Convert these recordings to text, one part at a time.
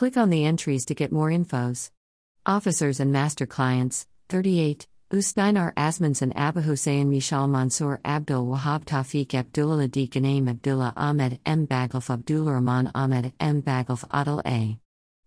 Click on the entries to get more infos. Officers and master clients 38. Ustainar Asmanson Abu Hussein Mishal Mansour Abdul Wahab Tawfiq Abdullah Dikanaim Abdullah Ahmed M. Bagalf Abdullah Rahman Ahmed M. Bagalf Adil A.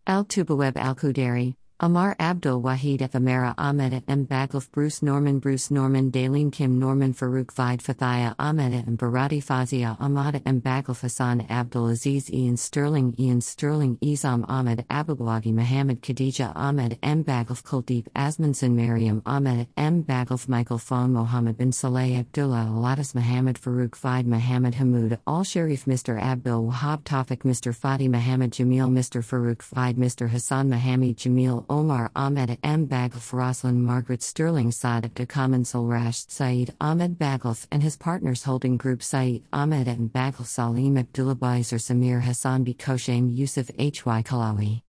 Al Tubaweb Al Kudari, Amar Abdul Wahid. Amara Ahmed M. Baglif Bruce Norman Bruce Norman Daleen Kim Norman Farouk Vide Fathaya Ahmed M. Barati Fazia Ahmad M. Baglif Hassan Abdul Aziz Ian Sterling Ian Sterling Izam Ahmed Abubwagi Muhammad Khadija Ahmed M. Baglif Kuldeep Asmanson Mariam Ahmed M. Baglif Michael Fong Mohammed bin Saleh Abdullah Alatas Muhammad Farouk Vide Muhammad Hamoud Al Sharif Mr. Abdul Wahab Tawfiq Mr. Fadi Muhammad Jamil Mr. Farouk Vide Mr. Hassan Muhammad Jamil Omar Ahmed M. Baglf Roslin Margaret Sterling Saad Dakaman Rashid Saeed Ahmed Baglf and his partners holding group Saeed Ahmed M. Baglf Salim Abdullah Bizer Samir Hassan B. Koshaim Yusuf H. Y. Kalawi.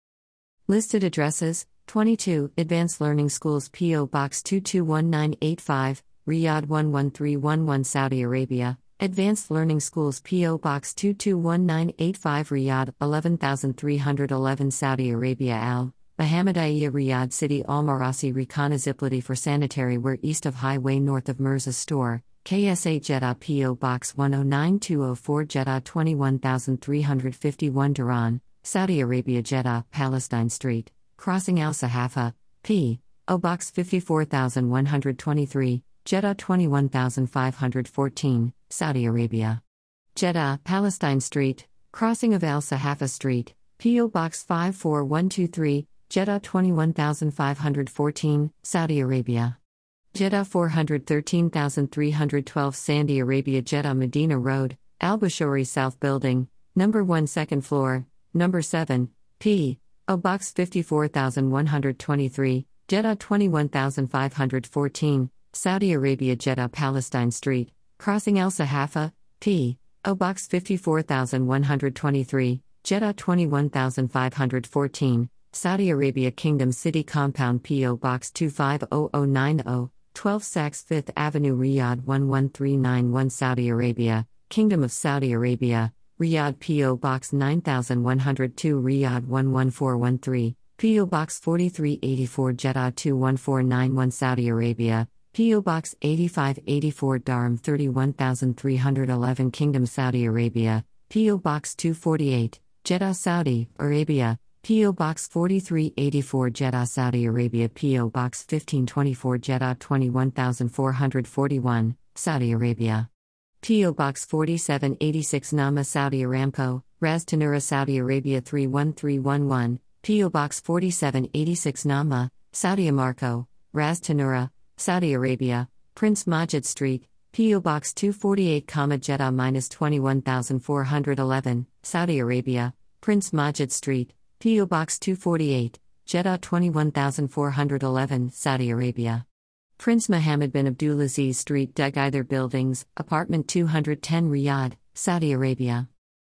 Listed addresses 22 Advanced Learning Schools P.O. Box 221985, Riyadh 11311 Saudi Arabia. Advanced Learning Schools P.O. Box 221985 Riyadh 11311 Saudi Arabia Al Mohammadiyya Riyadh City Al Marasi Rikana Ziplati for sanitary ware east of highway north of Mirza store, KSA Jeddah PO Box 109204 Jeddah 21351 Dhahran, Saudi Arabia Jeddah Palestine Street, Crossing Al Sahafa, P. O Box 54123, Jeddah 21514, Saudi Arabia. Jeddah Palestine Street, Crossing of Al Sahafa Street, PO Box 54123, Jeddah 21514, Saudi Arabia. Jeddah 413312 Saudi Arabia Jeddah Medina Road, Al Bashori South Building, number 1 second floor, number 7, P. O Box 54123, Jeddah 21514, Saudi Arabia Jeddah Palestine Street, Crossing Al Sahafa, P. O Box 54123, Jeddah 21514, Saudi Arabia Kingdom City Compound PO Box 250090, 12 Saks 5th Avenue Riyadh 11391 Saudi Arabia, Kingdom of Saudi Arabia, Riyadh PO Box 9102 Riyadh 11413, PO Box 4384 Jeddah 21491 Saudi Arabia, PO Box 8584 Durham 31311 Kingdom Saudi Arabia, PO Box 248, Jeddah Saudi Arabia, P.O. Box 4384 Jeddah, Saudi Arabia, P.O. Box 1524 Jeddah 21441, Saudi Arabia. P.O. Box 4786 Nama, Saudi Aramco, Ras Tanura, Saudi Arabia 31311, P.O. Box 4786 Nama, Saudi Amarco, Ras Tanura, Saudi Arabia, Prince Majid Street, P.O. Box 248, Jeddah minus 21411, Saudi Arabia, Prince Majid Street, P.O. Box 248, Jeddah 21411, Saudi Arabia. Prince Mohammed bin Abdulaziz Street, Dug Either Buildings, Apartment 210 Riyadh, Saudi Arabia.